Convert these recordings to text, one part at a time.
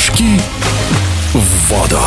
Прыжки в воду.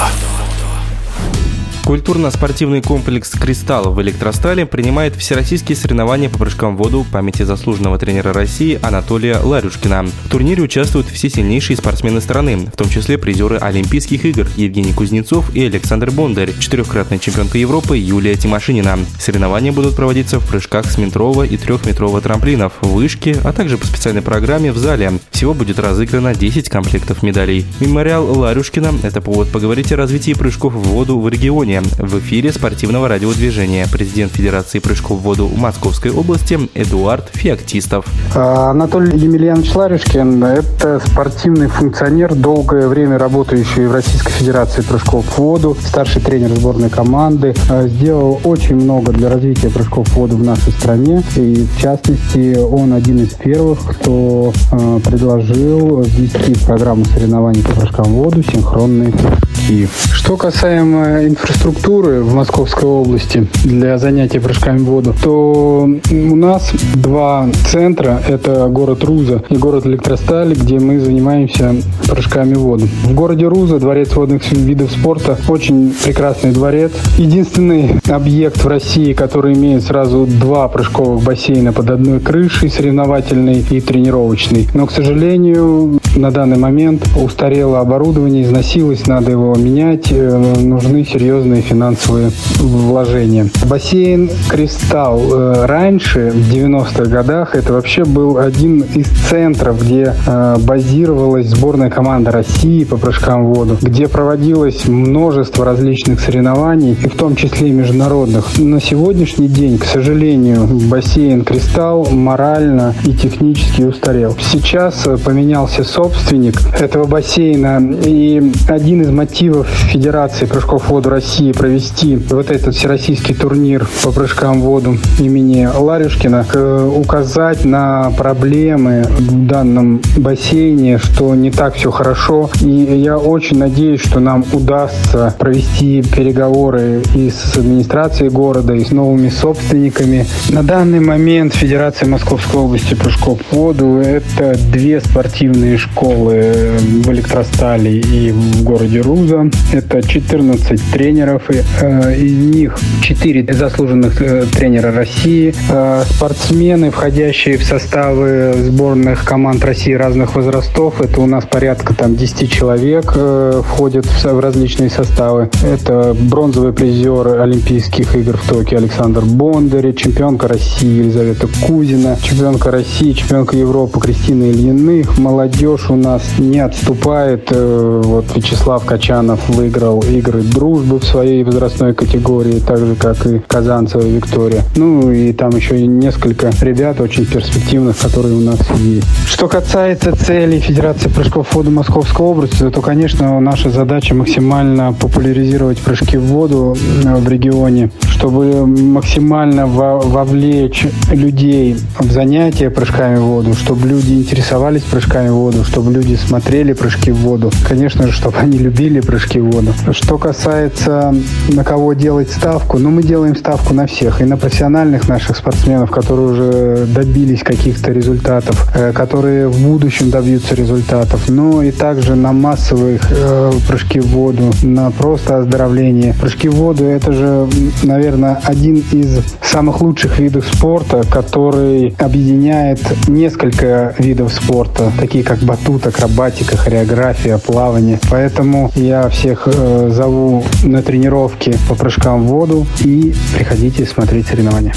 Культурно-спортивный комплекс «Кристалл» в Электростале принимает всероссийские соревнования по прыжкам в воду памяти заслуженного тренера России Анатолия Ларюшкина. В турнире участвуют все сильнейшие спортсмены страны, в том числе призеры Олимпийских игр Евгений Кузнецов и Александр Бондарь, четырехкратная чемпионка Европы Юлия Тимошинина. Соревнования будут проводиться в прыжках с метрового и трехметрового трамплинов, вышки, а также по специальной программе в зале. Всего будет разыграно 10 комплектов медалей. Мемориал Ларюшкина – это повод поговорить о развитии прыжков в воду в регионе Сегодня в эфире спортивного радиодвижения президент Федерации прыжков в воду Московской области Эдуард Феоктистов. А, Анатолий Емельянович Ларюшкин – это спортивный функционер, долгое время работающий в Российской Федерации прыжков в воду, старший тренер сборной команды, а, сделал очень много для развития прыжков в воду в нашей стране. И в частности, он один из первых, кто а, предложил ввести в программу соревнований по прыжкам в воду синхронные прыжки. Что касаемо инфраструктуры, инфраструктуры в Московской области для занятий прыжками в воду, то у нас два центра. Это город Руза и город Электросталь, где мы занимаемся прыжками в воду. В городе Руза дворец водных видов спорта очень прекрасный дворец. Единственный объект в России, который имеет сразу два прыжковых бассейна под одной крышей, соревновательный и тренировочный. Но, к сожалению, на данный момент устарело оборудование, износилось, надо его менять, э, нужны серьезные серьезные финансовые вложения. Бассейн «Кристалл» э, раньше, в 90-х годах, это вообще был один из центров, где э, базировалась сборная команда России по прыжкам в воду, где проводилось множество различных соревнований, и в том числе и международных. На сегодняшний день, к сожалению, бассейн «Кристалл» морально и технически устарел. Сейчас э, поменялся собственник этого бассейна, и один из мотивов Федерации прыжков в воду России России провести вот этот всероссийский турнир по прыжкам в воду имени Ларюшкина, указать на проблемы в данном бассейне, что не так все хорошо. И я очень надеюсь, что нам удастся провести переговоры и с администрацией города, и с новыми собственниками. На данный момент Федерация Московской области прыжков в воду – это две спортивные школы в Электростале и в городе Руза. Это 14 тренеров тренеров, э, из них четыре заслуженных э, тренера России, э, спортсмены, входящие в составы сборных команд России разных возрастов. Это у нас порядка там 10 человек входят в, различные составы. Это бронзовый призер Олимпийских игр в Токио Александр Бондарь, чемпионка России Елизавета Кузина, чемпионка России, чемпионка Европы Кристина Ильиных. Молодежь у нас не отступает. Вот Вячеслав Качанов выиграл игры дружбы в своей своей возрастной категории, так же, как и Казанцева Виктория. Ну и там еще несколько ребят очень перспективных, которые у нас есть. Что касается целей Федерации прыжков в воду Московской области, то, конечно, наша задача максимально популяризировать прыжки в воду э, в регионе, чтобы максимально вовлечь людей в занятия прыжками в воду, чтобы люди интересовались прыжками в воду, чтобы люди смотрели прыжки в воду. Конечно же, чтобы они любили прыжки в воду. Что касается на кого делать ставку, но мы делаем ставку на всех. И на профессиональных наших спортсменов, которые уже добились каких-то результатов, э, которые в будущем добьются результатов, но и также на массовые э, прыжки в воду, на просто оздоровление. Прыжки в воду – это же, наверное, один из самых лучших видов спорта, который объединяет несколько видов спорта, такие как батут, акробатика, хореография, плавание. Поэтому я всех э, зову на тренировки тренировки по прыжкам в воду и приходите смотреть соревнования.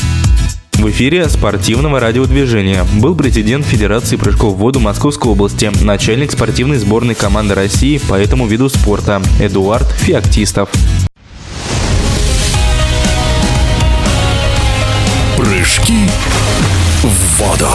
В эфире спортивного радиодвижения был президент Федерации прыжков в воду Московской области, начальник спортивной сборной команды России по этому виду спорта Эдуард Феоктистов. Прыжки в воду.